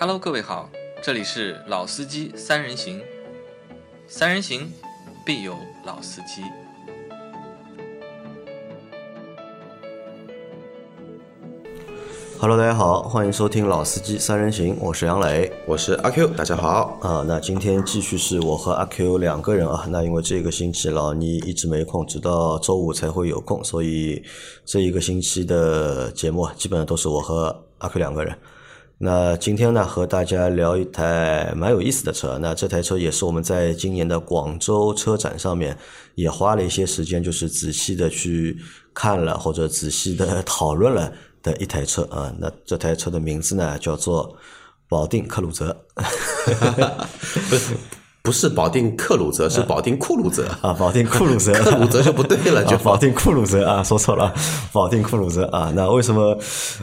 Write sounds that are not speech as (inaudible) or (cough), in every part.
Hello，各位好，这里是老司机三人行，三人行必有老司机。Hello，大家好，欢迎收听《老司机三人行》，我是杨磊我是阿 Q，大家好。啊。那今天继续是我和阿 Q 两个人啊。那因为这个星期老倪一直没空，直到周五才会有空，所以这一个星期的节目啊基本上都是我和阿 Q 两个人。那今天呢，和大家聊一台蛮有意思的车。那这台车也是我们在今年的广州车展上面也花了一些时间，就是仔细的去看了或者仔细的讨论了的一台车啊。那这台车的名字呢，叫做保定克鲁泽不是不是保定克鲁泽，是保定库鲁泽。啊，保定库鲁泽，克鲁泽就不对了，就啊，保定库鲁泽啊，说错了，保定库鲁泽啊。那为什么？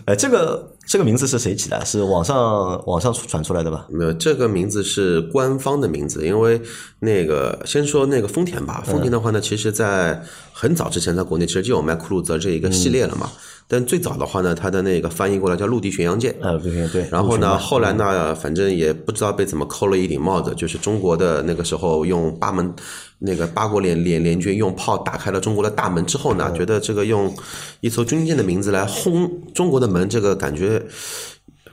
哎，这个这个名字是谁起的？是网上网上传出来的吧？没有这个名字是官方的名字，因为那个先说那个丰田吧，丰田的话呢，其实在很早之前在国内其实就有卖酷路泽这一个系列了嘛。但最早的话呢，它的那个翻译过来叫陆地巡洋舰。呃，对对对。然后呢，后来呢，反正也不知道被怎么扣了一顶帽子，就是中国的那个时候用八门那个八国联联联军用炮打开了中国的大门之后呢，觉得这个用一艘军舰的名字来轰中国的门，这个感觉。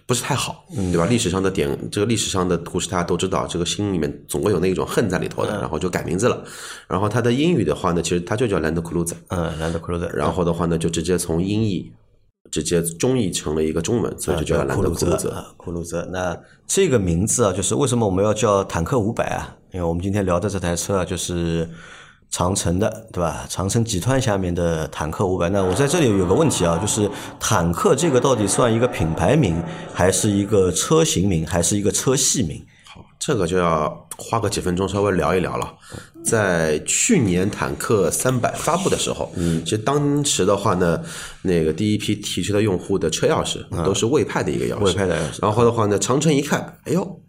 不是太好，对吧？历史上的点，这个历史上的故事大家都知道，这个心里面总会有那种恨在里头的，然后就改名字了。然后它的英语的话呢，其实它就叫兰德酷路泽，嗯，兰德酷鲁泽，然后的话呢，就直接从音译直接中译成了一个中文，所以就叫兰德酷路泽。啊，库鲁泽。那这个名字啊，就是为什么我们要叫坦克五百啊？因为我们今天聊的这台车啊，就是长城的，对吧？长城集团下面的坦克五百。那我在这里有个问题啊，就是坦克这个到底算一个品牌名，还是一个车型名，还是一个车系名？好，这个就要花个几分钟稍微聊一聊了。在去年坦克三百发布的时候，嗯，其实当时的话呢，那个第一批提车的用户的车钥匙都是魏派的一个钥匙，魏派的钥匙然后的话呢，长城一看，哎呦，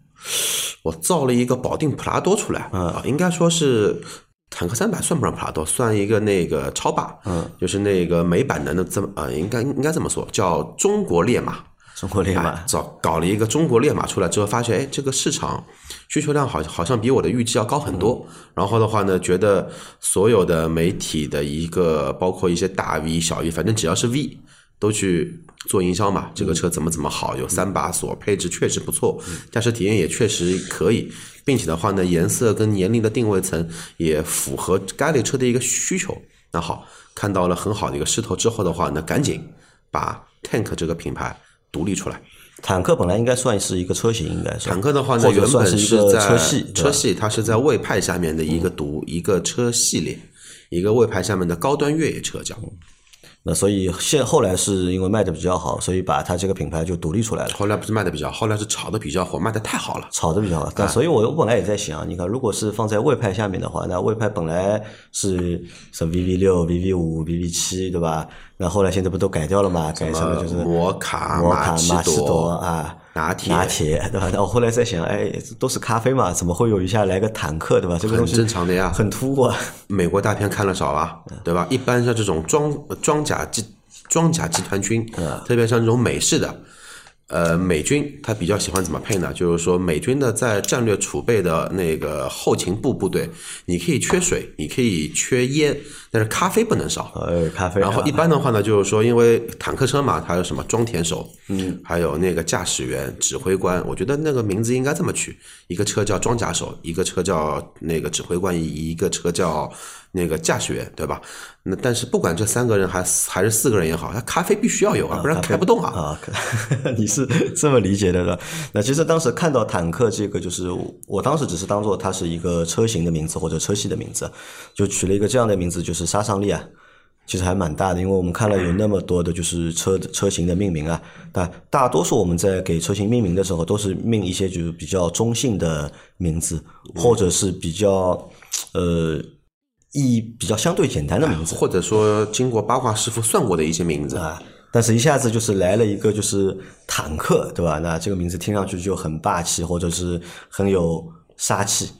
我造了一个保定普拉多出来，啊，应该说是。坦克三百算不上普拉多，算一个那个超霸，嗯，就是那个美版的那这么呃、应该应该这么说，叫中国烈马，中国烈马哎，找搞了一个中国烈马出来之后，发现哎，这个市场需求量好好像比我的预期要高很多。然后的话呢，觉得所有的媒体的一个，包括一些大 V、小 V，反正只要是 V，都去做营销嘛。这个车怎么怎么好，有三把锁，配置确实不错，驾驶体验也确实可以，并且的话呢，颜色跟年龄的定位层也符合该类车的一个需求。那好，看到了很好的一个势头之后的话呢，赶紧把 Tank 这个品牌独立出来。坦克本来应该算是一个车型，应该是坦克的话呢，原本是在车系，车系它是在魏派下面的一个独、一个车系列，一个魏派下面的高端越野车叫。那所以现后来是因为卖的比较好，所以把它这个品牌就独立出来了。后来不是卖的比较，后来是炒的比较火，卖的太好了。炒的比较好，但所以我我本来也在想，你看，如果是放在魏派下面的话，那魏派本来是什么 VV 六、VV 五、VV 七，对吧？那后来现在不都改掉了嘛？改成了就是摩卡、摩卡、马奇朵朵、啊、拿铁拿铁，对吧？那我后来在想，哎，都是咖啡嘛，怎么会有一下来个坦克，对吧？这个东西很正常的呀很突兀啊。美国大片看了少吧，对吧？一般像这种装装甲集装甲集团军，特别像这种美式的。呃，美军他比较喜欢怎么配呢？就是说，美军的在战略储备的那个后勤部部队，你可以缺水，你可以缺烟，但是咖啡不能少。呃，咖啡啊。然后一般的话呢，就是说，因为坦克车嘛，它有什么装填手，嗯，还有那个驾驶员、指挥官，我觉得那个名字应该这么取：一个车叫装甲手，一个车叫那个指挥官，一一个车叫那个驾驶员，对吧？那但是不管这三个人还还是四个人也好，他咖啡必须要有啊，不然开不动啊。啊，(laughs) 你是这么理解的了？那其实当时看到坦克这个，就是我当时只是当做它是一个车型的名字或者车系的名字，就取了一个这样的名字，就是杀伤力啊，其实还蛮大的。因为我们看了有那么多的就是车车型的命名啊，但大多数我们在给车型命名的时候，都是命一些就是比较中性的名字，或者是比较呃意义比较相对简单的名字。或者说经过八卦师傅算过的一些名字，啊，但是一下子就是来了一个就是坦克，对吧？那这个名字听上去就很霸气，或者是很有杀气。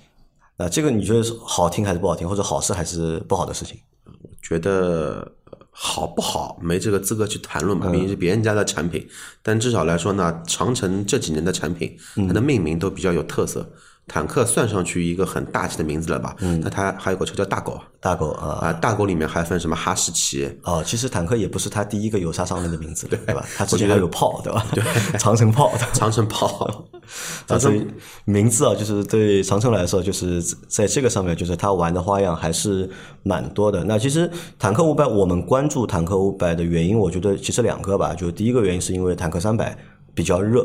那这个你觉得是好听还是不好听，或者好事还是不好的事情？我觉得好不好没这个资格去谈论吧，毕竟是别人家的产品。但至少来说呢，长城这几年的产品，它的命名都比较有特色。坦克算上去一个很大气的名字了吧？嗯那它还有个车叫大狗，大狗啊啊，大狗里面还分什么哈士奇？哦，其实坦克也不是它第一个有杀伤力的名字，对吧？它之前还有炮，对吧？对，长城炮，长城炮。(laughs) 啊，所以名字啊，就是对长城来说，就是在这个上面，就是它玩的花样还是蛮多的。那其实坦克五百，我们关注坦克五百的原因，我觉得其实两个吧。就第一个原因是因为坦克三百比较热。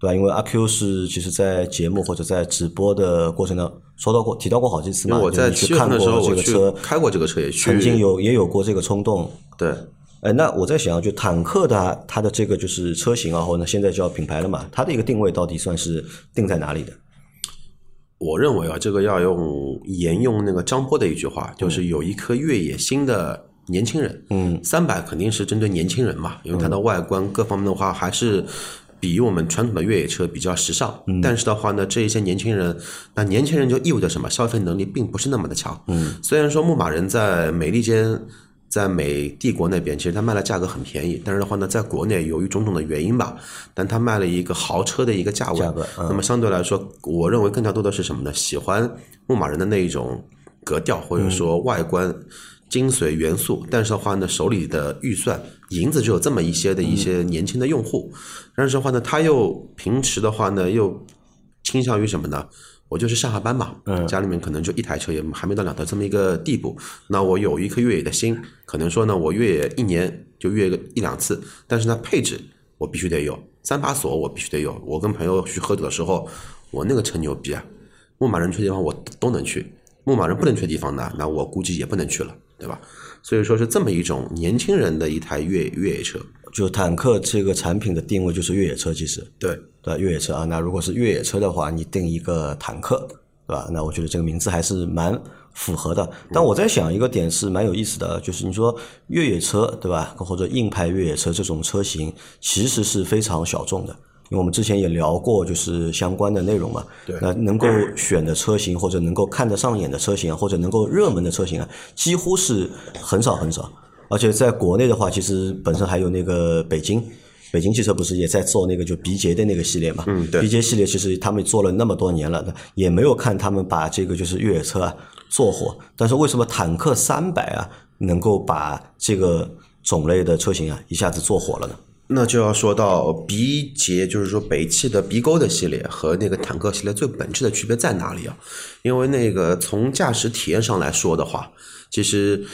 对吧？因为阿 Q 是其实，在节目或者在直播的过程中说到过、提到过好几次嘛。我在去看过这个车，开过这个车，也曾经有也有过这个冲动。对，哎，那我在想，就坦克的它的这个就是车型啊，或者现在叫品牌了嘛，它的一个定位到底算是定在哪里的？我认为啊，这个要用沿用那个张波的一句话，就是有一颗越野心的年轻人。嗯，三百肯定是针对年轻人嘛，因为它的外观各方面的话还是。比我们传统的越野车比较时尚，但是的话呢，这一些年轻人，那年轻人就意味着什么？消费能力并不是那么的强。嗯，虽然说牧马人在美利坚、在美帝国那边，其实它卖的价格很便宜，但是的话呢，在国内由于种种的原因吧，但它卖了一个豪车的一个价位。价格，那么相对来说，我认为更加多的是什么呢？喜欢牧马人的那一种格调，或者说外观。精髓元素，但是的话呢，手里的预算银子只有这么一些的一些年轻的用户，但是的话呢，他又平时的话呢，又倾向于什么呢？我就是上下班嘛，家里面可能就一台车，也还没到两台这么一个地步。那我有一颗越野的心，可能说呢，我越野一年就越个一两次，但是呢，配置我必须得有，三把锁我必须得有。我跟朋友去喝酒的时候，我那个车牛逼啊，牧马人去的地方我都能去，牧马人不能去的地方呢，那我估计也不能去了。对吧？所以说是这么一种年轻人的一台越越野车，就坦克这个产品的定位就是越野车，其实对对越野车啊。那如果是越野车的话，你定一个坦克，对吧？那我觉得这个名字还是蛮符合的。但我在想一个点是蛮有意思的，就是你说越野车，对吧？或者硬派越野车这种车型，其实是非常小众的。因为我们之前也聊过，就是相关的内容嘛。对。那能够选的车型，或者能够看得上眼的车型，或者能够热门的车型啊，几乎是很少很少。而且在国内的话，其实本身还有那个北京，北京汽车不是也在做那个就鼻捷的那个系列嘛？嗯，对。鼻捷系列其实他们做了那么多年了，也没有看他们把这个就是越野车啊做火。但是为什么坦克三百啊能够把这个种类的车型啊一下子做火了呢？那就要说到鼻节，就是说北汽的鼻沟的系列和那个坦克系列最本质的区别在哪里啊？因为那个从驾驶体验上来说的话，其实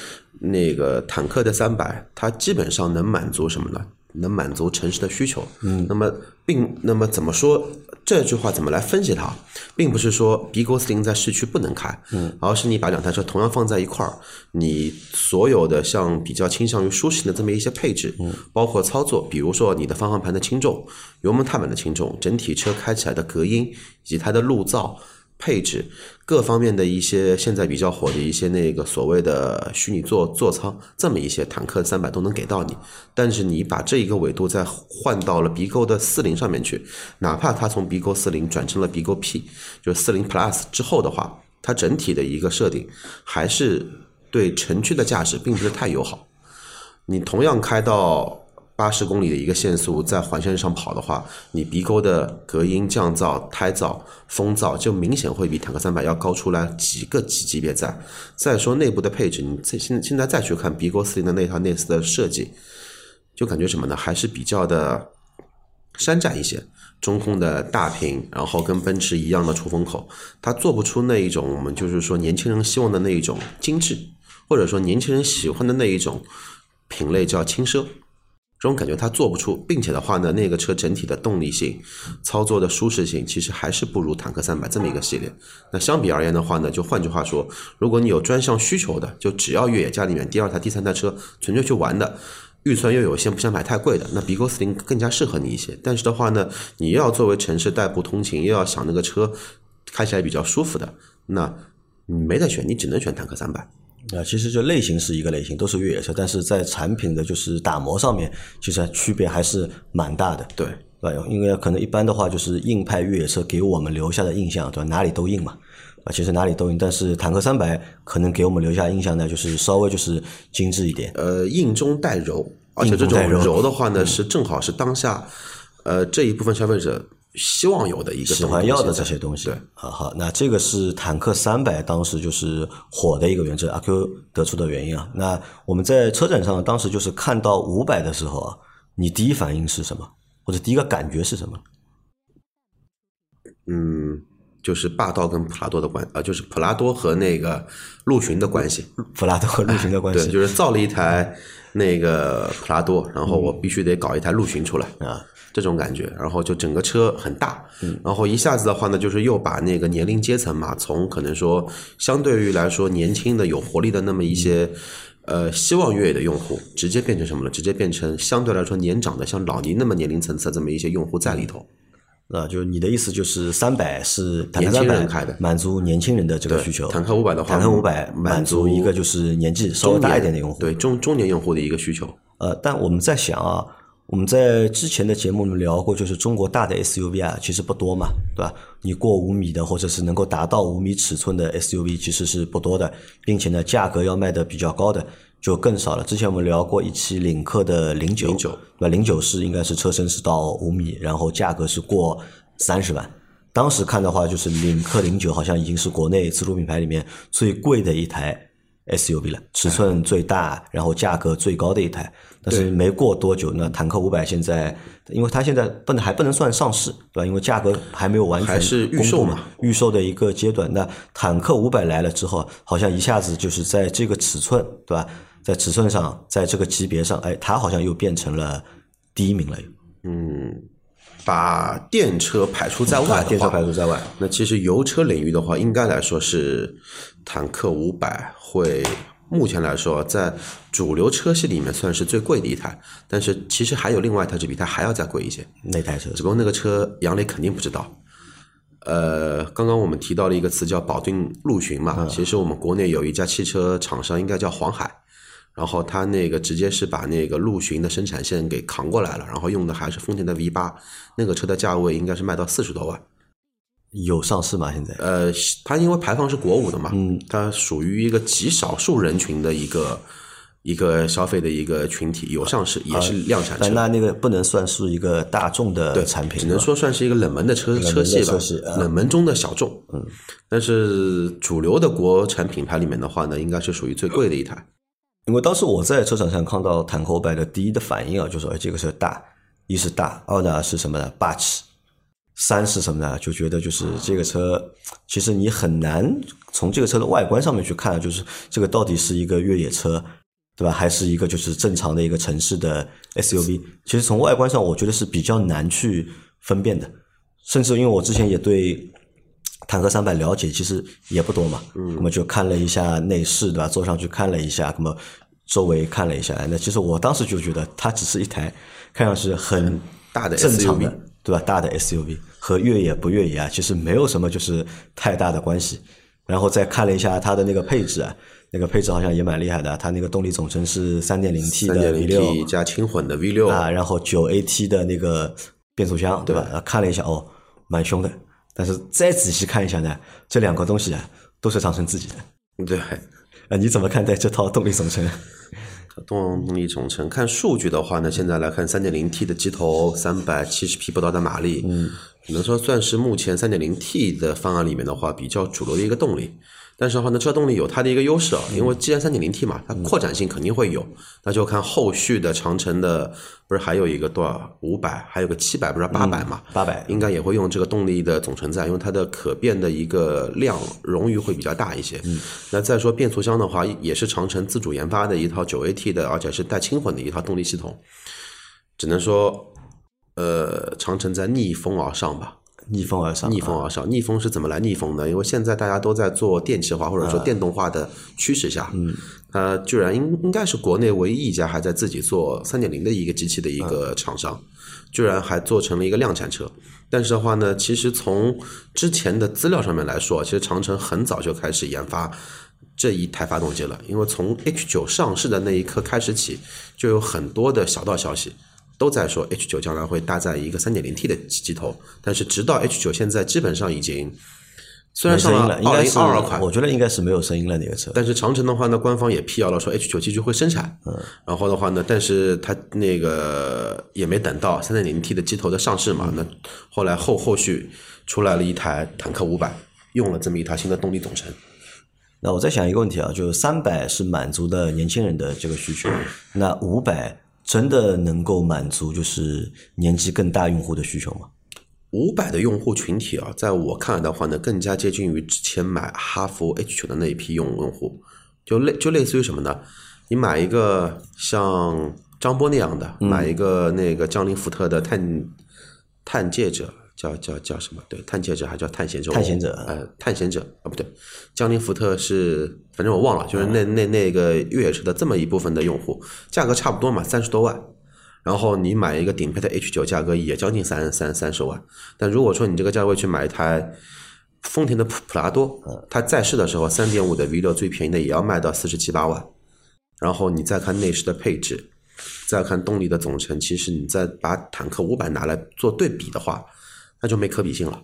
那个坦克的三百，它基本上能满足什么呢？能满足城市的需求，嗯，那么并那么怎么说这句话怎么来分析它，并不是说 B 勾四零在市区不能开，嗯，而是你把两台车同样放在一块儿，你所有的像比较倾向于舒适的这么一些配置，嗯，包括操作，比如说你的方向盘的轻重、油门踏板的轻重、整体车开起来的隔音以及它的路噪。配置各方面的一些现在比较火的一些那个所谓的虚拟座座舱，这么一些坦克三百都能给到你。但是你把这一个维度再换到了鼻沟的四零上面去，哪怕它从鼻沟四零转成了鼻沟 P，就是四零 Plus 之后的话，它整体的一个设定还是对城区的驾驶并不是太友好。你同样开到。八十公里的一个限速，在环线上跑的话，你鼻沟的隔音、降噪、胎噪、风噪就明显会比坦克三百要高出来几个级级别在。再说内部的配置，你再现现在再去看鼻沟四零的那套内饰的设计，就感觉什么呢？还是比较的山寨一些。中控的大屏，然后跟奔驰一样的出风口，它做不出那一种我们就是说年轻人希望的那一种精致，或者说年轻人喜欢的那一种品类叫轻奢。这种感觉它做不出，并且的话呢，那个车整体的动力性、操作的舒适性，其实还是不如坦克三百这么一个系列。那相比而言的话呢，就换句话说，如果你有专项需求的，就只要越野家里面第二台、第三台车纯粹去玩的，预算又有限，不想买太贵的，那 B 勾四零更加适合你一些。但是的话呢，你要作为城市代步通勤，又要想那个车开起来比较舒服的，那你没得选，你只能选坦克三百。啊，其实就类型是一个类型，都是越野车，但是在产品的就是打磨上面，其实区别还是蛮大的。对，对？因为可能一般的话，就是硬派越野车给我们留下的印象，对吧？哪里都硬嘛，啊，其实哪里都硬，但是坦克三百可能给我们留下印象呢，就是稍微就是精致一点。呃，硬中带柔，而且这种柔的话呢，是正好是当下呃这一部分消费者希望有的一个喜欢要的这些东西。对，啊好，那这个是坦克三百当时就是火的一个原则，阿 Q 得出的原因啊。那我们在车展上当时就是看到五百的时候啊，你第一反应是什么，或者第一个感觉是什么？嗯，就是霸道跟普拉多的关，呃，就是普拉多和那个陆巡的关系。普拉多和陆巡的关 (laughs) 对，系就是造了一台那个普拉多，然后我必须得搞一台陆巡出来啊，这种感觉。然后就整个车很大，然后一下子的话呢，就是又把那个年龄阶层嘛，从可能说相对于来说年轻的有活力的那么一些。呃，希望越野的用户直接变成什么了？直接变成相对来说年长的，像老倪那么年龄层次的这么一些用户在里头。啊，就是你的意思就是三百是坦克年轻人开的满足年轻人的这个需求，坦克500的话坦克五百满足一个就是年纪稍微大一点的用户，对中中年用户的一个需求。呃，但我们在想啊，我们在之前的节目里面聊过，就是中国大的 SUV 啊，其实不多嘛，对吧？你过五米的，或者是能够达到五米尺寸的 SUV，其实是不多的，并且呢，价格要卖的比较高的就更少了。之前我们聊过一期领克的零九，09对吧？零九是应该是车身是到五米，然后价格是过三十万。当时看的话，就是领克零九好像已经是国内自主品牌里面最贵的一台 SUV 了，尺寸最大，然后价格最高的一台。但是没过多久呢，坦克五百现在，因为它现在不能还不能算上市，对吧？因为价格还没有完全还是预售嘛，预售的一个阶段。那坦克五百来了之后，好像一下子就是在这个尺寸，对吧？在尺寸上，在这个级别上，哎，它好像又变成了第一名了。嗯把电车排除在外把电车排除在外，那其实油车领域的话，应该来说是坦克五百会目前来说在主流车系里面算是最贵的一台，但是其实还有另外一台是比它还要再贵一些，那台车只不过那个车杨磊肯定不知道。呃，刚刚我们提到了一个词叫保定陆巡嘛，其实我们国内有一家汽车厂商，应该叫黄海，然后他那个直接是把那个陆巡的生产线给扛过来了，然后用的还是丰田的 V 八，那个车的价位应该是卖到四十多万。有上市吗？现在？呃，它因为排放是国五的嘛，嗯，它属于一个极少数人群的一个一个消费的一个群体，有上市也是量产车但，那那个不能算是一个大众的产品，只能说算是一个冷门的车车系吧冷门中的小众。嗯，但是主流的国产品牌里面的话呢，应该是属于最贵的一台。因为当时我在车展上看到坦克五百的第一的反应啊，就说哎这个车大，一是大，二呢是什么呢？霸气。三是什么呢？就觉得就是这个车，其实你很难从这个车的外观上面去看，就是这个到底是一个越野车，对吧？还是一个就是正常的一个城市的 SUV？其实从外观上，我觉得是比较难去分辨的。甚至因为我之前也对坦克三百了解其实也不多嘛，嗯，那么就看了一下内饰，对吧？坐上去看了一下，那么周围看了一下，那其实我当时就觉得它只是一台看上去很大的正常的，对吧？大的 SUV 和越野不越野啊，其实没有什么就是太大的关系。然后再看了一下它的那个配置啊，那个配置好像也蛮厉害的，它那个动力总成是三点零 T 的 V 零六 T 加轻混的 V 六啊，然后九 AT 的那个变速箱，对吧？啊看了一下，哦，蛮凶的。但是再仔细看一下呢，这两个东西啊，都是长城自己的。对，啊，你怎么看待这套动力总成？动力总成看数据的话呢，现在来看三点零 T 的机头，三百七十匹不到的马力，嗯，只能说算是目前三点零 T 的方案里面的话比较主流的一个动力。但是的话呢，这动力有它的一个优势啊，因为既然三点零 T 嘛，它扩展性肯定会有，那就看后续的长城的，不是还有一个多少五百，还有个七百，不是八百嘛？八百应该也会用这个动力的总承载，因为它的可变的一个量容余会比较大一些。嗯，那再说变速箱的话，也是长城自主研发的一套九 AT 的，而且是带轻混的一套动力系统。只能说，呃，长城在逆风而上吧。逆风而上，逆风而上，逆风是怎么来逆风呢？因为现在大家都在做电气化或者说电动化的趋势下，嗯，它居然应应该是国内唯一一家还在自己做三点零的一个机器的一个厂商，居然还做成了一个量产车。但是的话呢，其实从之前的资料上面来说，其实长城很早就开始研发这一台发动机了，因为从 H 九上市的那一刻开始起，就有很多的小道消息。都在说 H 九将来会搭载一个三点零 T 的机头，但是直到 H 九现在基本上已经虽然上了，应二该是零二二款，我觉得应该是没有声音了那个车。但是长城的话呢，官方也辟谣了说 H 九继续会生产，嗯然后的话呢，但是它那个也没等到三点零 T 的机头的上市嘛，那后来后后续出来了一台坦克五百，用了这么一台新的动力总成。那我在想一个问题啊，就三百是满足的年轻人的这个需求，那五百真的能够满足就是年纪更大用户的需求吗？五百的用户群体啊，在我看来的话呢，更加接近于之前买哈弗 H 九的那一批用用户，就类就类似于什么呢？你买一个像张波那样的，买一个那个江铃福特的探探界者，叫叫叫什么？对，探险者还叫探险者？探险者呃，探险者啊，不对，江铃福特是，反正我忘了，就是那那那个越野车的这么一部分的用户，价格差不多嘛，三十多万。然后你买一个顶配的 H 九价格也将近三三三十万。但如果说你这个价位去买一台丰田的普普拉多，它在世的时候三点五的 V 六最便宜的也要卖到四十七八万。然后你再看内饰的配置，再看动力的总成，其实你再把坦克五百拿来做对比的话，那就没可比性了。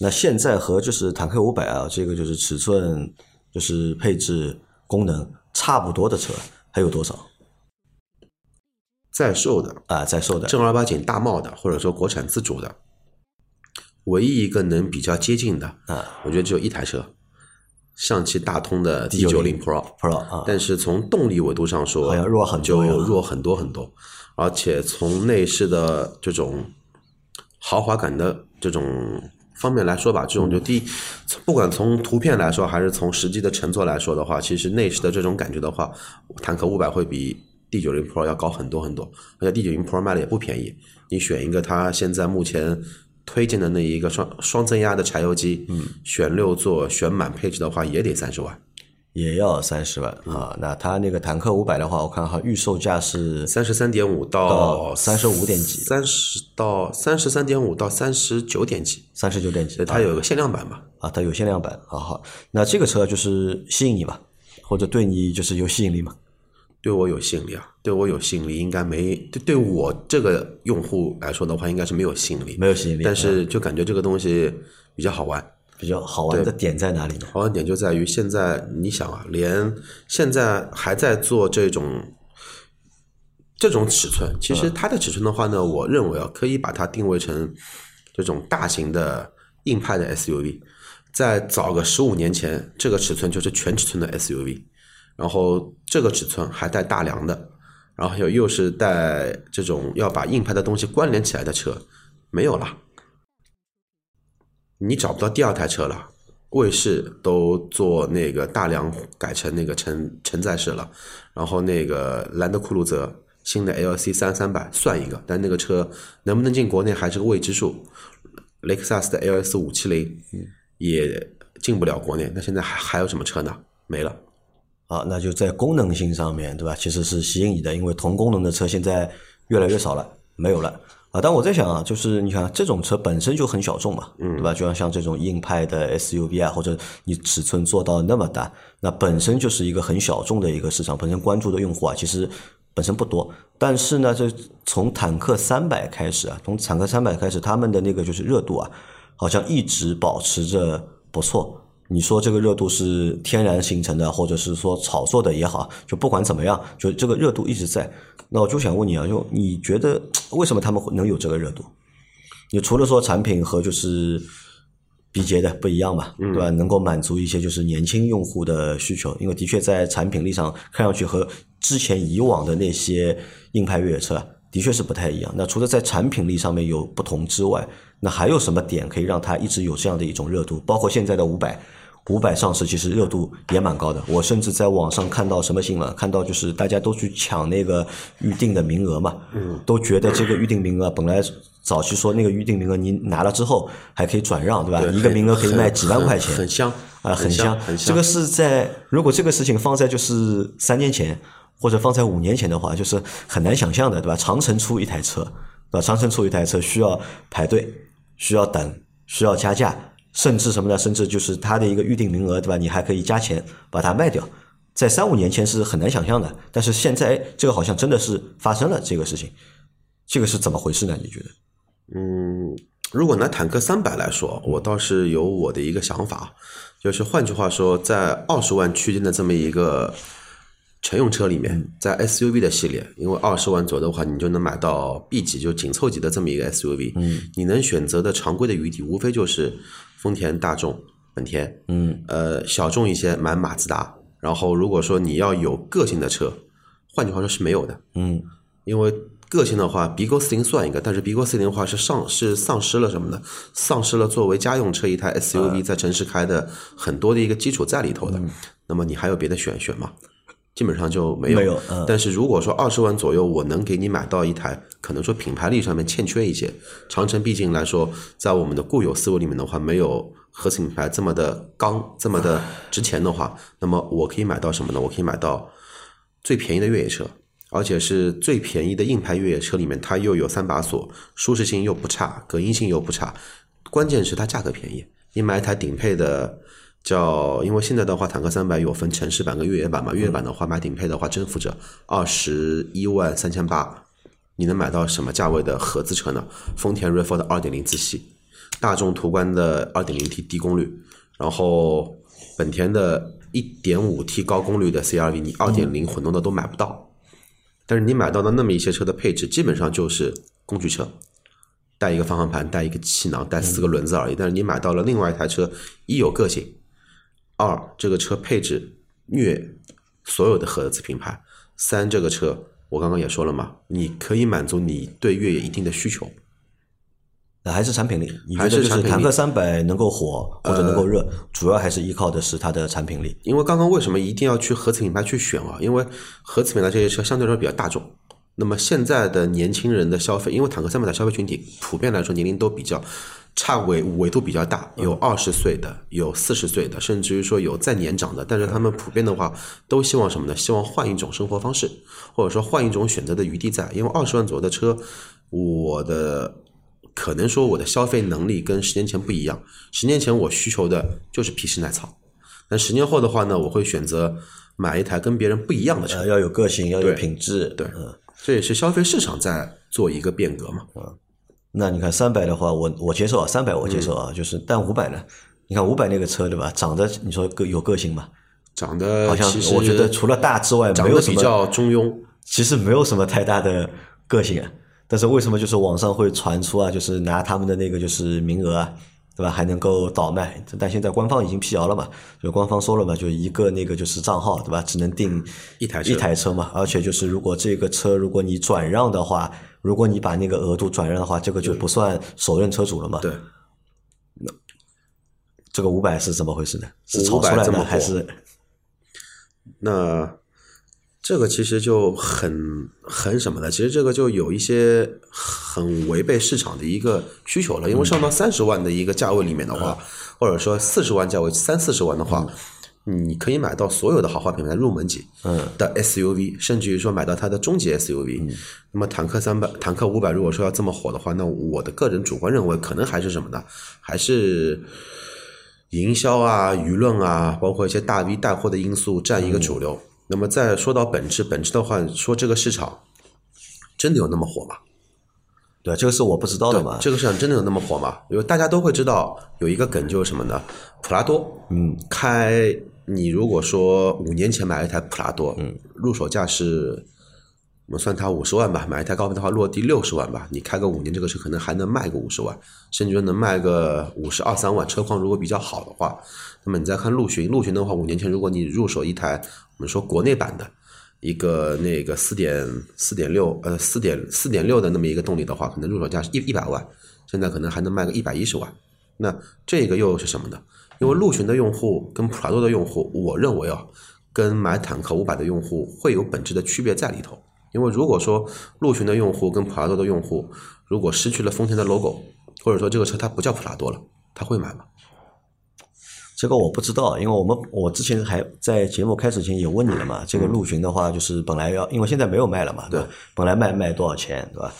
那现在和就是坦克五百啊，这个就是尺寸、就是配置、功能差不多的车还有多少在售的啊？在售的正儿八经大贸的，或者说国产自主的，唯一一个能比较接近的，啊我觉得只有一台车，上汽大通的 D 九零 Pro。Pro 啊，但是从动力维度上说，好像弱很多就弱很多很多。而且从内饰的这种豪华感的这种方面来说吧，这种就第一，不管从图片来说，还是从实际的乘坐来说的话，其实内饰的这种感觉的话，坦克五百会比 D 九零 Pro 要高很多很多，而且 D 九零 Pro 卖的也不便宜。你选一个它现在目前推荐的那一个双双增压的柴油机，嗯，选六座选满配置的话，也得三十万。也要三十万啊。那它那个坦克五百的话，我看哈预售价是三十三点五到三十五点几三十到三十三点五到三十九点几，三十九点几，，它有个限量版嘛。啊，它有限量版，好好。那这个车就是吸引你吧，或者对你就是有吸引力吗？对我有吸引力啊，对我有吸引力，应该没对对我这个用户来说的话，应该是没有吸引力，没有吸引力，但是就感觉这个东西比较好玩。比较好玩的点在哪里呢？好玩点就在于现在你想啊，连现在还在做这种这种尺寸，其实它的尺寸的话呢，我认为啊，可以把它定位成这种大型的硬派的 SUV。在早个十五年前，这个尺寸就是全尺寸的 SUV，然后这个尺寸还带大梁的，然后又又是带这种要把硬派的东西关联起来的车，没有了。你找不到第二台车了。卫士都做那个大梁改成那个承承载式了，然后那个兰德酷路泽新的 LC 三三百算一个，但那个车能不能进国内还是个未知数。雷克萨斯的 LS 五七零也进不了国内，那现在还还有什么车呢？没了。啊，那就在功能性上面，对吧？其实是吸引你的，因为同功能的车现在越来越少了，没有了啊。但我在想啊，就是你看这种车本身就很小众嘛，对吧？就像像这种硬派的 SUV 啊，或者你尺寸做到那么大，那本身就是一个很小众的一个市场，本身关注的用户啊，其实本身不多。但是呢，这从坦克三百开始啊，从坦克三百开始，他们的那个就是热度啊，好像一直保持着不错。你说这个热度是天然形成的，或者是说炒作的也好，就不管怎么样，就这个热度一直在。那我就想问你啊，就你觉得为什么他们会能有这个热度？你除了说产品和就是逼杰的不一样嘛，对吧？能够满足一些就是年轻用户的需求，因为的确在产品力上看上去和之前以往的那些硬派越野车啊的确是不太一样。那除了在产品力上面有不同之外，那还有什么点可以让它一直有这样的一种热度？包括现在的五百。五百上市其实热度也蛮高的，我甚至在网上看到什么新闻，看到就是大家都去抢那个预定的名额嘛，嗯，都觉得这个预定名额本来早期说那个预定名额你拿了之后还可以转让，对吧？对一个名额可以卖几万块钱，很很香啊，很香香很香这个是在如果这个事情放在就是三年前或者放在五年前的话，就是很难想象的，对吧？长城出一台车，对吧？长城出一台车需要排队，需要等，需要加价。甚至什么呢？甚至就是它的一个预定名额，对吧？你还可以加钱把它卖掉。在三五年前是很难想象的，但是现在这个好像真的是发生了这个事情，这个是怎么回事呢？你觉得？嗯，如果拿坦克三百来说，我倒是有我的一个想法，就是换句话说，在二十万区间的这么一个乘用车里面，在 SUV 的系列，因为二十万左右的话，你就能买到 B 级就紧凑级的这么一个 SUV，嗯，你能选择的常规的余地，无非就是丰田、大众、本田，嗯，呃，小众一些买马自达，然后如果说你要有个性的车，换句话说是没有的，嗯，因为个性的话，鼻沟四零算一个，但是鼻沟四零的话是丧是丧失了什么呢？丧失了作为家用车一台 SUV 在城市开的很多的一个基础在里头的。那么你还有别的选选吗？基本上就没有。没有嗯但是如果说二十万左右，我能给你买到一台，可能说品牌力上面欠缺一些。长城毕竟来说，在我们的固有思维里面的话，没有合资品牌这么的刚，这么的值钱的话，那么我可以买到什么呢？我可以买到最便宜的越野车，而且是最便宜的硬派越野车里面，它又有三把锁，舒适性又不差，隔音性又不差，关键是它价格便宜。你买一台顶配的，叫因为现在的话，坦克三百有分城市版跟越野版嘛，越野版的话买顶配的话，征服者二十一万三千八，你能买到什么价位的合资车呢？丰田瑞 f 的二点零自吸，大众途观的二点零 T 低功率，然后本田的一点五 T 高功率的 CRV，你二点零混动的都买不到。但是你买到的那么一些车的配置，基本上就是工具车，带一个方向盘，带一个气囊，带四个轮子而已。但是你买到了另外一台车，一有个性，二这个车配置虐所有的合资品牌，三这个车我刚刚也说了嘛，你可以满足你对越野一定的需求。那还是产品力。你觉还得就是坦克三百能够火或者能够热，主要还是依靠的是它的产品力。因为刚刚为什么一定要去合资品牌去选啊？因为合资品牌这些车相对来说比较大众。那么现在的年轻人的消费，因为坦克三百的消费群体普遍来说年龄都比较差纬纬度比较大，有二十岁的，有四十岁的，甚至于说有再年长的。但是他们普遍的话，都希望什么呢？希望换一种生活方式，或者说换一种选择的余地在。因为二十万左右的车，我的可能说我的消费能力跟十年前不一样。十年前我需求的就是皮实耐操，但十年后的话呢，我会选择买一台跟别人不一样的车呃，。要有个性，要有品质。对嗯。这也是消费市场在做一个变革嘛。那你看三百的话，我我接受啊，三百我接受嗯啊，就是但五百呢？你看五百那个车对吧？长得你说个有个性吗？长得好像我觉得除了大之外，没有什么，得比较中庸。其实没有什么太大的个性啊。但是为什么就是网上会传出啊，就是拿他们的那个就是名额啊，对吧？还能够倒卖？但现在官方已经辟谣了嘛，就官方说了嘛，就一个那个就是账号，对吧？只能订一台车一台车嘛，而且就是如果这个车如果你转让的话，如果你把那个额度转让的话，这个就不算首任车主了嘛。对，那这个五百是怎么回事呢？是炒出500来的还是？那这个其实就很很什么的，其实这个就有一些很违背市场的一个需求了。因为上到三十万的一个价位里面的话，或者说四十万价位三四十万的话，你可以买到所有的豪华品牌入门级的 SUV，甚至于说买到它的中级 SUV。那么坦克三百、坦克五百，如果说要这么火的话，那我的个人主观认为，可能还是什么呢？还是营销啊、舆论啊，包括一些大 V 带货的因素占一个主流。那么再说到本质，本质的话，说这个市场真的有那么火吗？对，这个是我不知道的嘛。这个市场真的有那么火吗？因为大家都会知道有一个梗就是什么呢？普拉多，嗯，开你如果说五年前买了一台普拉多，嗯，入手价是我们算它五十万吧，买一台高配的话落地六十万吧，你开个五年这个车可能还能卖个五十万，甚至说能卖个五十二三万，车况如果比较好的话，那么你再看陆巡，陆巡的话五年前如果你入手一台我们说国内版的。一个那个四点四点六呃四点四点六的那么一个动力的话，可能入手价是一一百万，现在可能还能卖个一百一十万。那这个又是什么呢？因为陆巡的用户跟普拉多的用户，我认为啊，跟买坦克五百的用户会有本质的区别在里头。因为如果说陆巡的用户跟普拉多的用户，如果失去了丰田的 logo，或者说这个车它不叫普拉多了，他会买吗？这个我不知道，因为我们我之前还在节目开始前也问你了嘛。这个陆巡的话，就是本来要，因为现在没有卖了嘛，对吧？本来卖卖多少钱，对吧？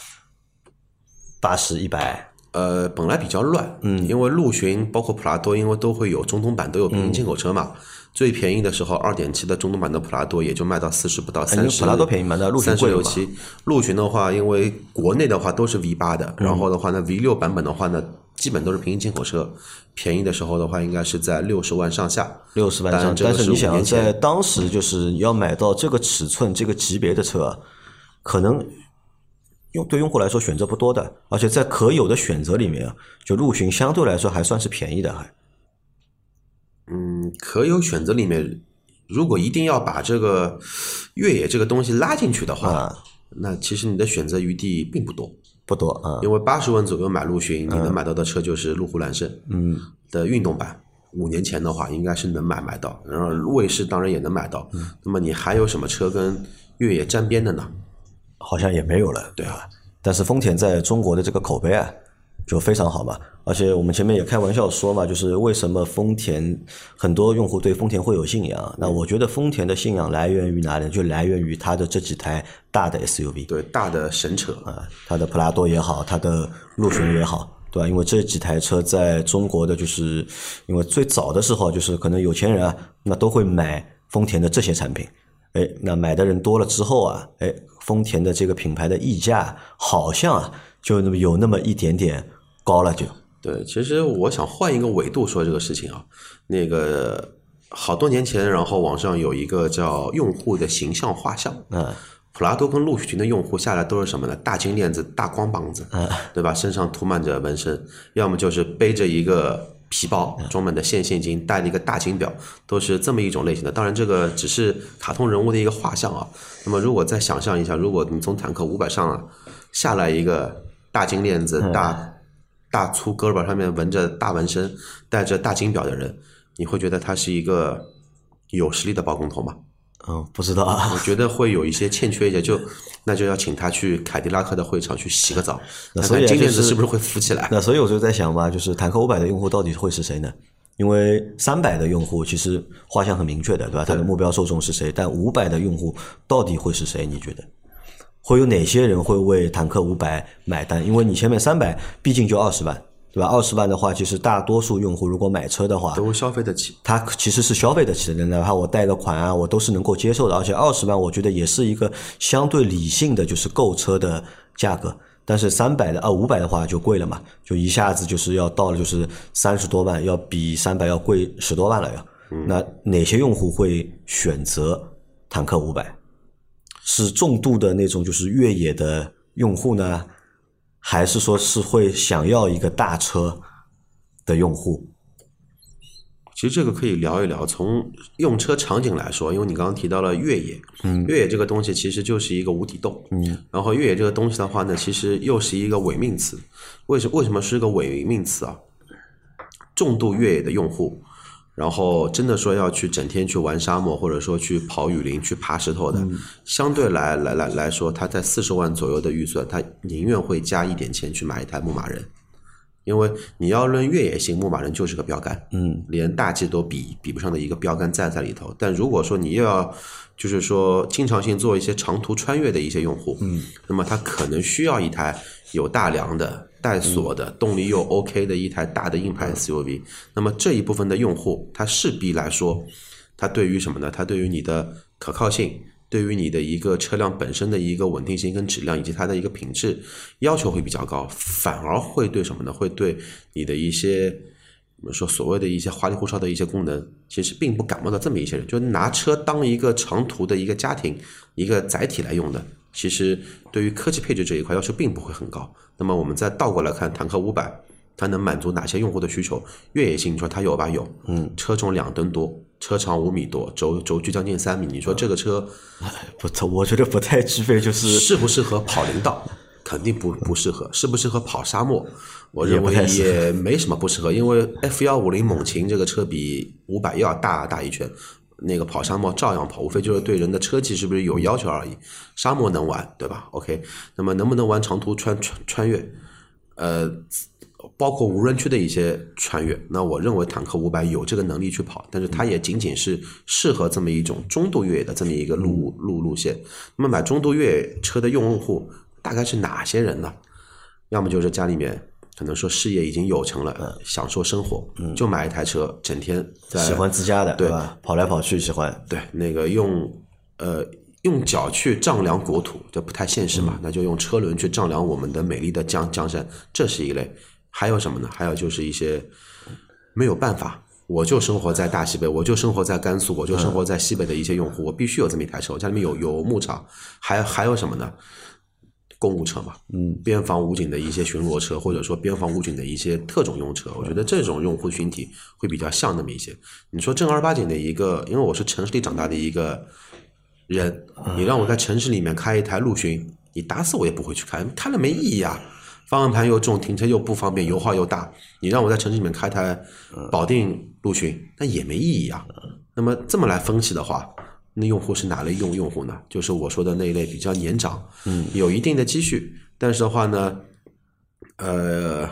八十、一百，呃，本来比较乱，嗯，因为陆巡包括普拉多，因为都会有中东版，都有平行进口车嘛。最便宜的时候，二点七的中东版的普拉多也就卖到四十不到三十。普拉多便宜嘛？那陆巡六七，陆巡的话，因为国内的话都是 V 八的，然后的话呢，V 六版本的话呢，基本都是平行进口车，便宜的时候的话，应该是在六十万上下。六十万上，但是你想在当时就是要买到这个尺寸、这个级别的车，可能。用对用户来说选择不多的，而且在可有的选择里面啊，就陆巡相对来说还算是便宜的，还。嗯，可有选择里面，如果一定要把这个越野这个东西拉进去的话，那其实你的选择余地并不多，不多啊。因为八十万左右买陆巡，你能买到的车就是路虎揽胜，嗯，的运动版。五年前的话，应该是能买买到，然后卫士当然也能买到。那么你还有什么车跟越野沾边的呢？好像也没有了，对吧。但是丰田在中国的这个口碑啊，就非常好嘛。而且我们前面也开玩笑说嘛，就是为什么丰田很多用户对丰田会有信仰？那我觉得丰田的信仰来源于哪里？就来源于它的这几台大的 SUV，对大的神车啊，它的普拉多也好，它的陆巡也好，对吧？因为这几台车在中国的，就是因为最早的时候，就是可能有钱人啊，那都会买丰田的这些产品。哎，那买的人多了之后啊，哎，丰田的这个品牌的溢价好像啊，就那么有那么一点点高了，就对。其实我想换一个维度说这个事情啊，那个好多年前，然后网上有一个叫用户的形象画像，嗯，普拉多跟陆巡的用户下来都是什么呢？大金链子、大光膀子，嗯，对吧？身上涂满着纹身，要么就是背着一个。皮包装满的现现金，带了一个大金表，都是这么一种类型的。当然，这个只是卡通人物的一个画像啊。那么，如果再想象一下，如果你从坦克五百上下来一个大金链子、大大粗胳膊上面纹着大纹身、带着大金表的人，你会觉得他是一个有实力的包工头吗？嗯，不知道啊。我觉得会有一些欠缺一些，就那就要请他去凯迪拉克的会场去洗个澡，那所以金链子是不是会浮起来？那所以我就在想嘛，就是坦克五百的用户到底会是谁呢？因为三百的用户其实画像很明确的，对吧？他的目标受众是谁？但五百的用户到底会是谁？你觉得会有哪些人会为坦克五百买单？因为你前面三百毕竟就二十万。对吧？二十万的话，其实大多数用户如果买车的话，都消费得起。他其实是消费得起的，哪怕我贷个款啊，我都是能够接受的。而且二十万，我觉得也是一个相对理性的，就是购车的价格。但是三百的啊，五百的话就贵了嘛，就一下子就是要到了，就是三十多万，要比三百要贵十多万了要。那哪些用户会选择坦克五百？是重度的那种就是越野的用户呢？还是说是会想要一个大车的用户？其实这个可以聊一聊。从用车场景来说，因为你刚刚提到了越野，嗯，越野这个东西其实就是一个无底洞，嗯，然后越野这个东西的话呢，其实又是一个伪命词。为什为什么是个伪命词啊？重度越野的用户。然后真的说要去整天去玩沙漠，或者说去跑雨林、去爬石头的，相对来来来来说，他在四十万左右的预算，他宁愿会加一点钱去买一台牧马人，因为你要论越野型，牧马人就是个标杆，嗯，连大 G 都比比不上的一个标杆在在里头。但如果说你又要就是说经常性做一些长途穿越的一些用户，嗯，那么他可能需要一台有大梁的。带锁的动力又 OK 的一台大的硬派 SUV，那么这一部分的用户，他势必来说，他对于什么呢？他对于你的可靠性，对于你的一个车辆本身的一个稳定性跟质量，以及它的一个品质要求会比较高，反而会对什么呢？会对你的一些我们说所谓的一些花里胡哨的一些功能，其实并不感冒的这么一些人，就拿车当一个长途的一个家庭一个载体来用的。其实对于科技配置这一块要求并不会很高。那么我们再倒过来看，坦克五百，它能满足哪些用户的需求？越野性，你说它有吧？有。嗯。车重两吨多，车长五米多，轴轴距将近三米。你说这个车，(laughs) 不，我觉得不太具备，就是适不适合跑林道？肯定不不适合。适不适合跑沙漠？我认为也没什么不适合，因为 F 幺五零猛禽这个车比五百要大大一圈。那个跑沙漠照样跑，无非就是对人的车技是不是有要求而已。沙漠能玩，对吧？OK，那么能不能玩长途穿穿穿越？呃，包括无人区的一些穿越，那我认为坦克五百有这个能力去跑，但是它也仅仅是适合这么一种中度越野的这么一个路路路线。那么买中度越野车的用户大概是哪些人呢？要么就是家里面可能说事业已经有成了，享受生活，就买一台车，整天在喜欢自家的，对吧？跑来跑去喜欢，对那个用呃用脚去丈量国土，这不太现实嘛，那就用车轮去丈量我们的美丽的江江山，这是一类。还有什么呢？还有就是一些没有办法，我就生活在大西北，我就生活在甘肃，我就生活在西北的一些用户，我必须有这么一台车，我家里面有有牧场，还还有什么呢？公务车嘛，嗯，边防武警的一些巡逻车，或者说边防武警的一些特种用车，我觉得这种用户群体会比较像那么一些。你说正儿八经的一个，因为我是城市里长大的一个人，你让我在城市里面开一台陆巡，你打死我也不会去开，开了没意义啊。方向盘又重，停车又不方便，油耗又大，你让我在城市里面开台保定陆巡，那也没意义啊。那么这么来分析的话，那用户是哪类用用户呢？就是我说的那一类比较年长，嗯，有一定的积蓄，但是的话呢，呃，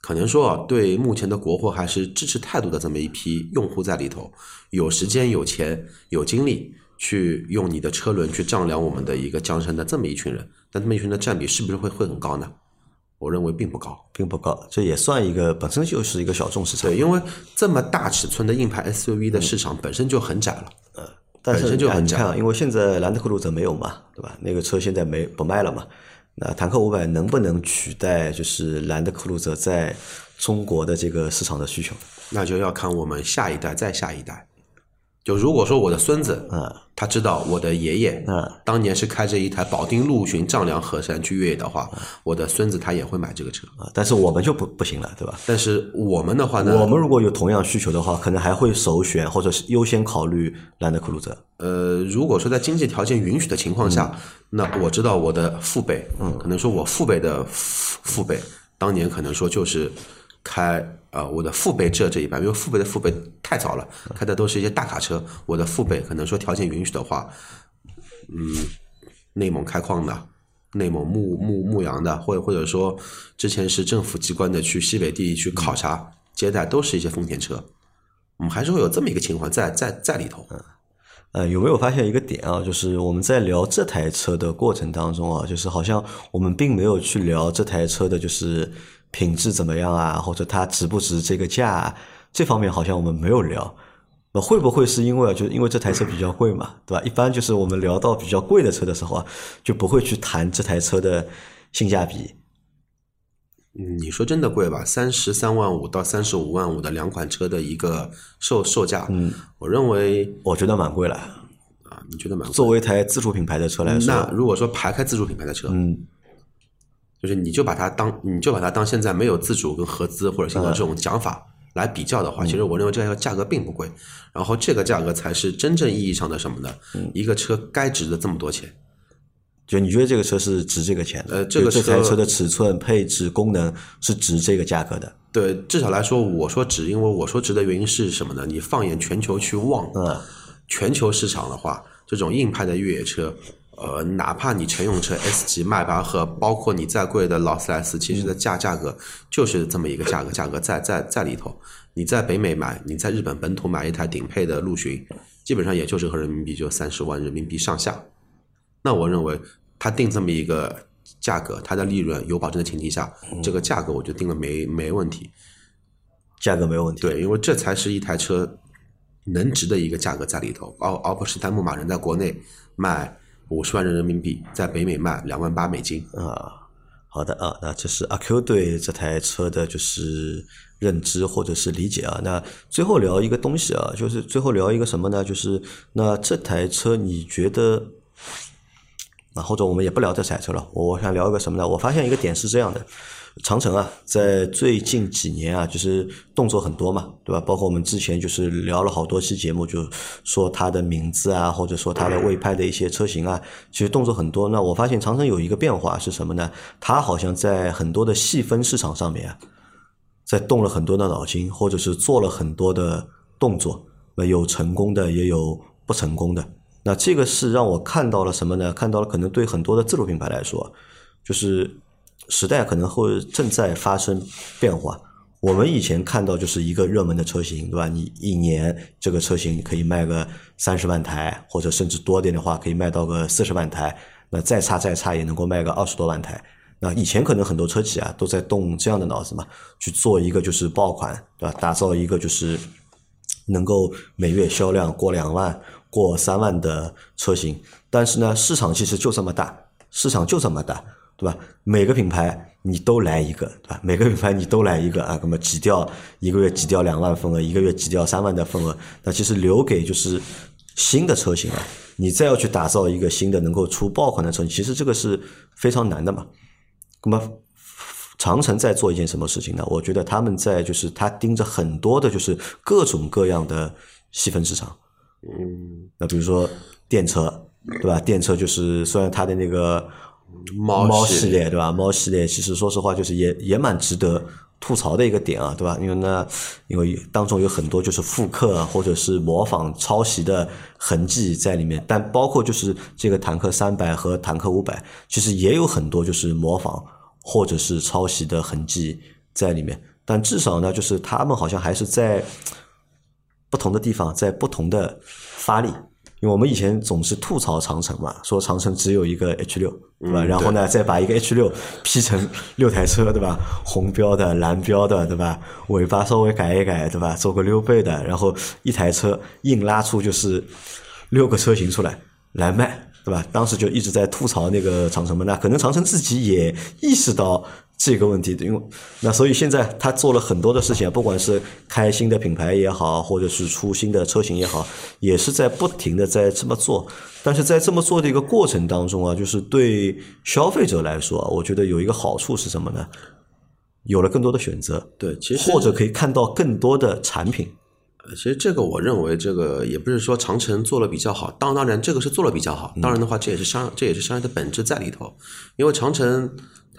可能说啊，对目前的国货还是支持态度的这么一批用户在里头，有时间、有钱、有精力去用你的车轮去丈量我们的一个江山的这么一群人，但这么一群的占比是不是会会很高呢？我认为并不高，并不高，这也算一个本身就是一个小众市场。对，因为这么大尺寸的硬派 SUV 的市场本身就很窄了。呃，但是就很窄你看啊，因为现在兰德酷路泽没有嘛，对吧？那个车现在没不卖了嘛。那坦克五百能不能取代就是兰德酷路泽在中国的这个市场的需求？那就要看我们下一代再下一代。就如果说我的孙子，嗯，他知道我的爷爷，嗯，当年是开着一台保定陆巡丈量河山去越野的话，我的孙子他也会买这个车。啊，但是我们就不不行了，对吧？但是我们的话呢，我们如果有同样需求的话，可能还会首选或者是优先考虑兰德酷路泽。呃，如果说在经济条件允许的情况下，那我知道我的父辈，嗯，可能说我父辈的父父辈，当年可能说就是开呃我的父辈这这一班，因为父辈的父辈太早了，开的都是一些大卡车。我的父辈可能说条件允许的话，嗯，内蒙开矿的，内蒙牧牧牧羊的，或者或者说之前是政府机关的去西北地区考察接待，都是一些丰田车。我们还是会有这么一个情况在在在里头。呃，有没有发现一个点啊？就是我们在聊这台车的过程当中啊，就是好像我们并没有去聊这台车的，就是品质怎么样啊，或者它值不值这个价啊，这方面好像我们没有聊。那会不会是因为啊，就是因为这台车比较贵嘛，对吧？一般就是我们聊到比较贵的车的时候啊，就不会去谈这台车的性价比。嗯，你说真的贵吧？三十三万五到三十五万五的两款车的一个售售价，嗯，我认为我觉得蛮贵了。啊，你觉得蛮贵？作为一台自主品牌的车来说，那如果说排开自主品牌的车，嗯，就是你就把它当你就把它当现在没有自主跟合资或者现在这种讲法来比较的话，其实我认为这个价格并不贵。然后这个价格才是真正意义上的什么呢？一个车该值的这么多钱。就你觉得这个车是值这个钱的？呃这个就这台车车的尺寸、配置、功能是值这个价格的。对，至少来说，我说值，因为我说值的原因是什么呢？你放眼全球去望，嗯，全球市场的话，这种硬派的越野车，呃，哪怕你乘用车 S 级、迈巴赫，包括你再贵的劳斯莱斯，其实的价价格就是这么一个价格，价格在在在里头。你在北美买，你在日本本土买一台顶配的陆巡，基本上也就是和人民币就三十万人民币上下。那我认为，他定这么一个价格，它的利润有保证的前提下，这个价格我就定了没没问题。价格没有问题。对，因为这才是一台车能值的一个价格在里头，而而不是在牧马人在国内卖五十万人民币，在北美卖两万八美金。啊，好的啊，那这是阿 Q 对这台车的就是认知或者是理解啊。那最后聊一个东西啊，就是最后聊一个什么呢？就是那这台车你觉得啊，或者我们也不聊这台车了，我我想聊一个什么呢？我发现一个点是这样的。长城啊，在最近几年啊，就是动作很多嘛，对吧？包括我们之前就是聊了好多期节目，就说它的名字啊，或者说它的未拍的一些车型啊，其实动作很多。那我发现长城有一个变化是什么呢？它好像在很多的细分市场上面啊，在动了很多的脑筋，或者是做了很多的动作，那有成功的，也有不成功的。那这个是让我看到了什么呢？看到了可能对很多的自主品牌来说，就是时代可能会正在发生变化。我们以前看到就是一个热门的车型，对吧？你一年这个车型可以卖个三十万台，或者甚至多点的话，可以卖到个四十万台。那再差再差也能够卖个二十多万台。那以前可能很多车企啊都在动这样的脑子嘛，去做一个就是爆款，对吧？打造一个就是能够每月销量过两万、过三万的车型。但是呢，市场其实就这么大，市场就这么大，对吧？每个品牌你都来一个，对吧？每个品牌你都来一个啊，那么挤掉一个月挤掉两万份额，一个月挤掉三万的份额，那其实留给就是新的车型啊，你再要去打造一个新的能够出爆款的车型，其实这个是非常难的嘛。那么长城在做一件什么事情呢？我觉得他们在就是他盯着很多的就是各种各样的细分市场。嗯，那比如说电车，对吧？电车就是虽然它的那个猫猫系系列，对吧？猫系列其实说实话就是也也蛮值得吐槽的一个点啊，对吧？因为呢，因为当中有很多就是复刻啊或者是模仿、抄袭的痕迹在里面，但包括就是这个坦克三百和坦克五百，其实也有很多就是模仿或者是抄袭的痕迹在里面。但至少呢，就是他们好像还是在不同的地方在不同的发力。因为我们以前总是吐槽长城嘛，说长城只有一个 H 六，对吧？嗯然后呢，再把一个 H 六 P 成六台车，对吧？红标的、蓝标的，对吧？尾巴稍微改一改，对吧？做个溜背的，然后一台车硬拉出就是六个车型出来来卖，对吧？当时就一直在吐槽那个长城嘛，那可能长城自己也意识到这个问题的，因为那所以现在他做了很多的事情啊，不管是开新的品牌也好，或者是出新的车型也好，也是在不停的在这么做。但是在这么做的一个过程当中啊，就是对消费者来说啊，我觉得有一个好处是什么呢？有了更多的选择，对，其实或者可以看到更多的产品。其实这个我认为，这个也不是说长城做了比较好，当当然这个是做了比较好，当然的话这也是商这也是商业的本质在里头，因为长城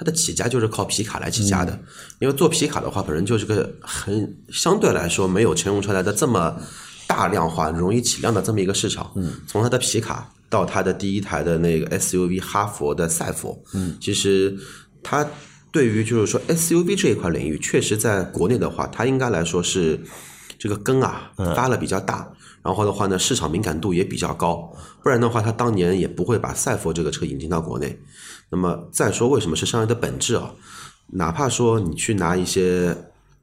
它的起家就是靠皮卡来起家的，因为做皮卡的话本身就是个很相对来说没有乘用车来的这么大量化、容易起量的这么一个市场，嗯，从它的皮卡到它的第一台的那个 SUV 哈佛的赛佛，嗯，其实它对于就是说 SUV 这一块领域，确实在国内的话，它应该来说是这个根啊发了比较大，然后的话呢，市场敏感度也比较高，不然的话，它当年也不会把赛佛这个车引进到国内。那么再说为什么是商业的本质啊？哪怕说你去拿一些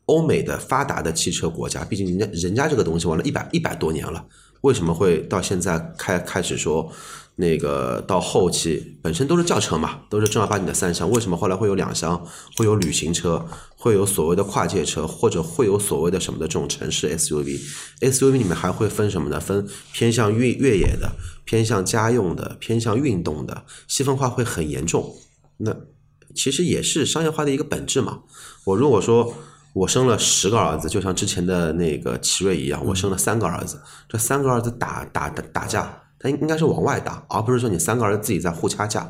欧美的发达的汽车国家，毕竟人家人家这个东西玩了一百一百多年了，为什么会到现在开开始说那个到后期本身都是轿车嘛，都是正儿八经的三厢，为什么后来会有两厢，会有旅行车，会有所谓的跨界车，或者会有所谓的什么的这种城市 SUV？SUV 里面还会分什么呢？分偏向越越野的，偏向家用的，偏向运动的，细分化会很严重。那其实也是商业化的一个本质嘛。我如果说我生了十个儿子，就像之前的那个奇瑞一样，我生了三个儿子，这三个儿子打打打打架，他应应该是往外打，而不是说你三个儿子自己在互掐架。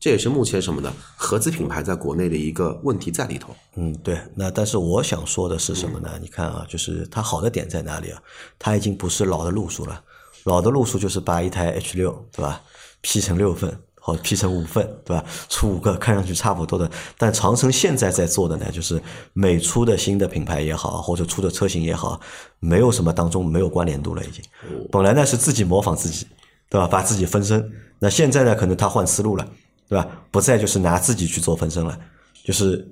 这也是目前什么呢？合资品牌在国内的一个问题在里头。嗯，对。那但是我想说的是什么呢？你看啊，就是它好的点在哪里啊？它已经不是老的路数了，老的路数就是把一台 H 六，对吧劈成六份或者 P 成五份，对吧？出五个看上去差不多的。但长城现在在做的呢，就是每出的新的品牌也好，或者出的车型也好，没有什么当中没有关联度了，已经。本来呢是自己模仿自己，对吧？把自己分身。那现在呢，可能他换思路了。对吧？不再就是拿自己去做分身了，就是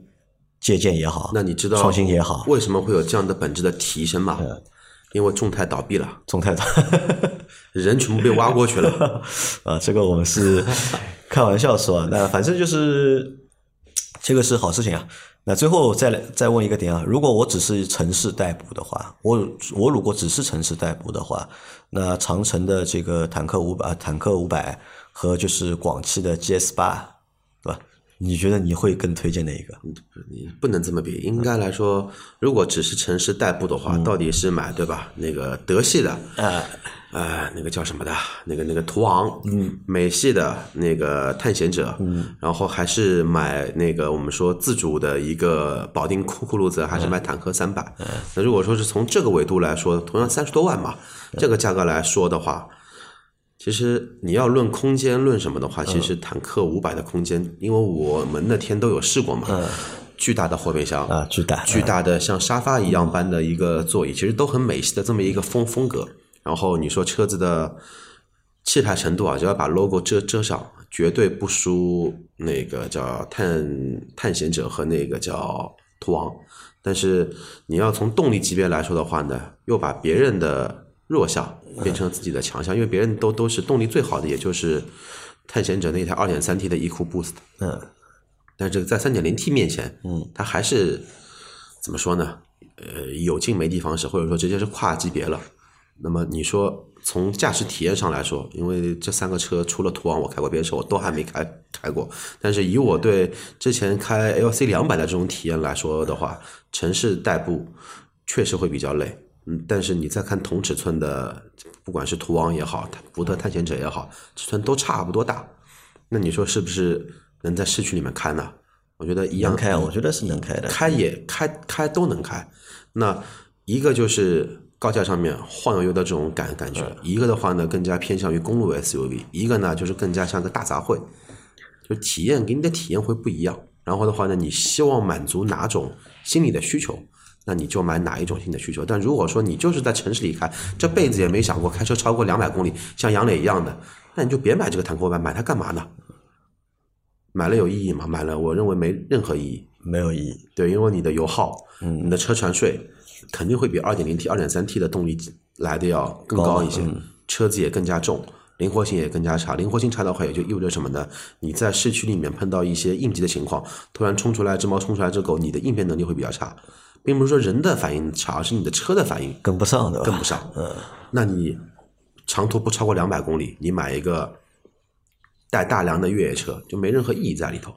借鉴也好，那你知道创新也好，为什么会有这样的本质的提升吗？因为众泰倒闭了，众泰的 (laughs) 人全部被挖过去了。(laughs) 啊，这个我们是 (laughs) 开玩笑说，那反正就是这个是好事情啊。那最后再来再问一个点啊，如果我只是城市代步的话，我我如果只是城市代步的话，那长城的这个坦克五百、坦克五百和就是广汽的 GS 八？你觉得你会更推荐哪一个？你不能这么比，应该来说，如果只是城市代步的话，到底是买对吧？那个德系的，啊，呃，那个叫什么的，那个那个途昂，嗯，美系的那个探险者，嗯，然后还是买那个我们说自主的一个保定酷酷路泽，还是买坦克三百？那如果说是从这个维度来说，同样三十多万嘛，这个价格来说的话。其实你要论空间论什么的话，其实坦克五百的空间，因为我们那天都有试过嘛，巨大的后备箱啊，巨大巨大的像沙发一样般的一个座椅，其实都很美系的这么一个风风格。然后你说车子的气派程度啊，就要把 logo 遮遮上，绝对不输那个叫探探险者和那个叫途昂，但是你要从动力级别来说的话呢，又把别人的弱项变成自己的强项，因为别人都都是动力最好的，也就是探险者那台二点三 T 的 EQ Boost，嗯，但是这个在三点零 T 面前，嗯，它还是怎么说呢？呃，有劲没地方使，或者说直接是跨级别了。那么你说从驾驶体验上来说，因为这三个车除了途昂我开过，别的车我都还没开开过。但是以我对之前开 LC 两百的这种体验来说的话，城市代步确实会比较累。嗯，但是你再看同尺寸的，不管是途昂也好，福特探险者也好，尺寸都差不多大。那你说是不是能在市区里面开呢？我觉得一样能开，我觉得是能开的。开也开开都能开。那一个就是高架上面晃悠悠的这种感感觉，一个的话呢更加偏向于公路 SUV，一个呢就是更加像个大杂烩，就体验给你的体验会不一样。然后的话呢，你希望满足哪种心理的需求，那你就买哪一种新的需求。但如果说你就是在城市里开，这辈子也没想过开车超过两百公里，像杨磊一样的，那你就别买这个坦克版，买它干嘛呢？买了有意义吗？买了，我认为没任何意义。没有意义。对，因为你的油耗，嗯，你的车船税肯定会比二点零 T、二点三 T 的动力来的要更高一些，车子也更加重，灵活性也更加差。灵活性差的话，也就意味着什么呢？你在市区里面碰到一些应急的情况，突然冲出来只猫，冲出来只狗，你的应变能力会比较差，并不是说人的反应差，而是你的车的反应跟不上的，跟不上。嗯，那你长途不超过两百公里，你买一个带大梁的越野车，就没任何意义在里头。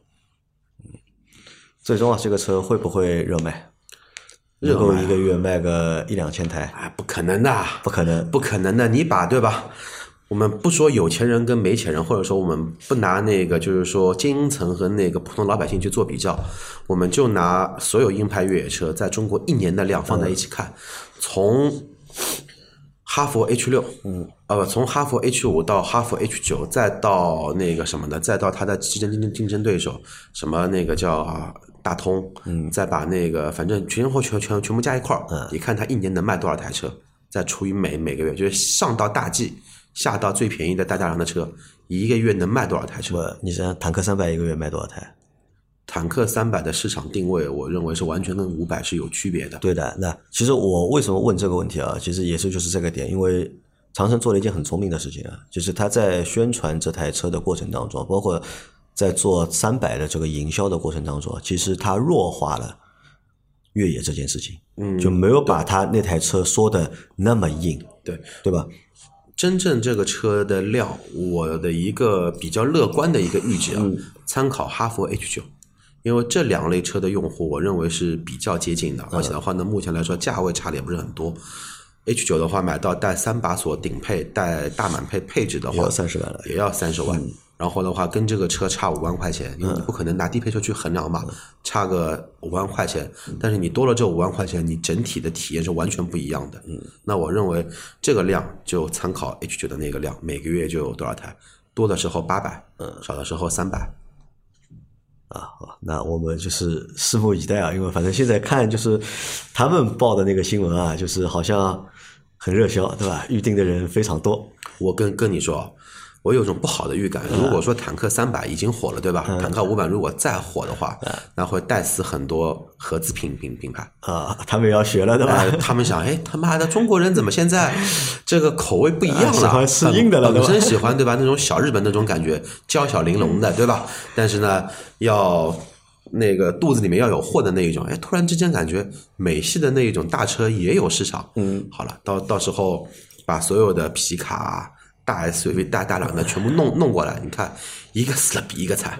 最终啊，这个车会不会热卖？热够一个月卖个一两千台？哎，不可能的，不可能，不可能的。你把对吧？我们不说有钱人跟没钱人，或者说我们不拿那个就是说精英层和那个普通老百姓去做比较，我们就拿所有硬派越野车在中国一年的量放在一起看，从哈佛 H 六，嗯，呃，从哈佛 H 五到哈佛 H 九，再到那个什么的？再到它的竞争竞争竞争对手，什么那个叫。大通，嗯，再把那个反正全货全全全部加一块儿，嗯，你看它一年能卖多少台车，再除以每每个月，就是上到大 G，下到最便宜的大大梁的车，一个月能卖多少台车？你想坦克三百一个月卖多少台？坦克三百的市场定位，我认为是完全跟五百是有区别的。对的，那其实我为什么问这个问题啊？其实也是就是这个点，因为长城做了一件很聪明的事情啊，就是他在宣传这台车的过程当中，包括。在做三百的这个营销的过程当中，其实他弱化了越野这件事情，嗯，就没有把他那台车说的那么硬，对对吧？真正这个车的料，我的一个比较乐观的一个预计啊，参考哈弗 H 九，因为这两类车的用户，我认为是比较接近的，而且的话呢，目前来说价位差的也不是很多。H 九的话，买到带三把锁顶配、带大满配配置的话，要三十万了，也。要三十万。然后的话，跟这个车差五万块钱，因为你不可能拿低配车去衡量嘛，差个五万块钱。但是你多了这五万块钱，你整体的体验是完全不一样的。嗯，那我认为这个量就参考 H 九的那个量，每个月就有多少台，多的时候八百，嗯，少的时候三百。啊，好，那我们就是拭目以待啊，因为反正现在看就是他们报的那个新闻啊，就是好像很热销，对吧？预定的人非常多。我跟跟你说。我有种不好的预感，如果说坦克三百已经火了，对吧？坦克五百如果再火的话，那会带死很多合资品品品牌啊！他们要学了，对吧？他们想，哎，他妈的，中国人怎么现在这个口味不一样了？喜欢吃硬的了，本身喜欢对吧？那种小日本那种感觉，娇小玲珑的，对吧？但是呢，要那个肚子里面要有货的那一种，哎，突然之间感觉美系的那一种大车也有市场。嗯，好了，到到时候把所有的皮卡。大 SUV 大大两的全部弄弄过来，你看一个死了比一个惨。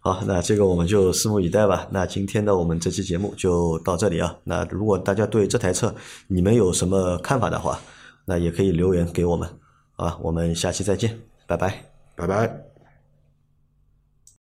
好，那这个我们就拭目以待吧。那今天的我们这期节目就到这里啊。那如果大家对这台车你们有什么看法的话，那也可以留言给我们。好吧，我们下期再见，拜拜，拜拜。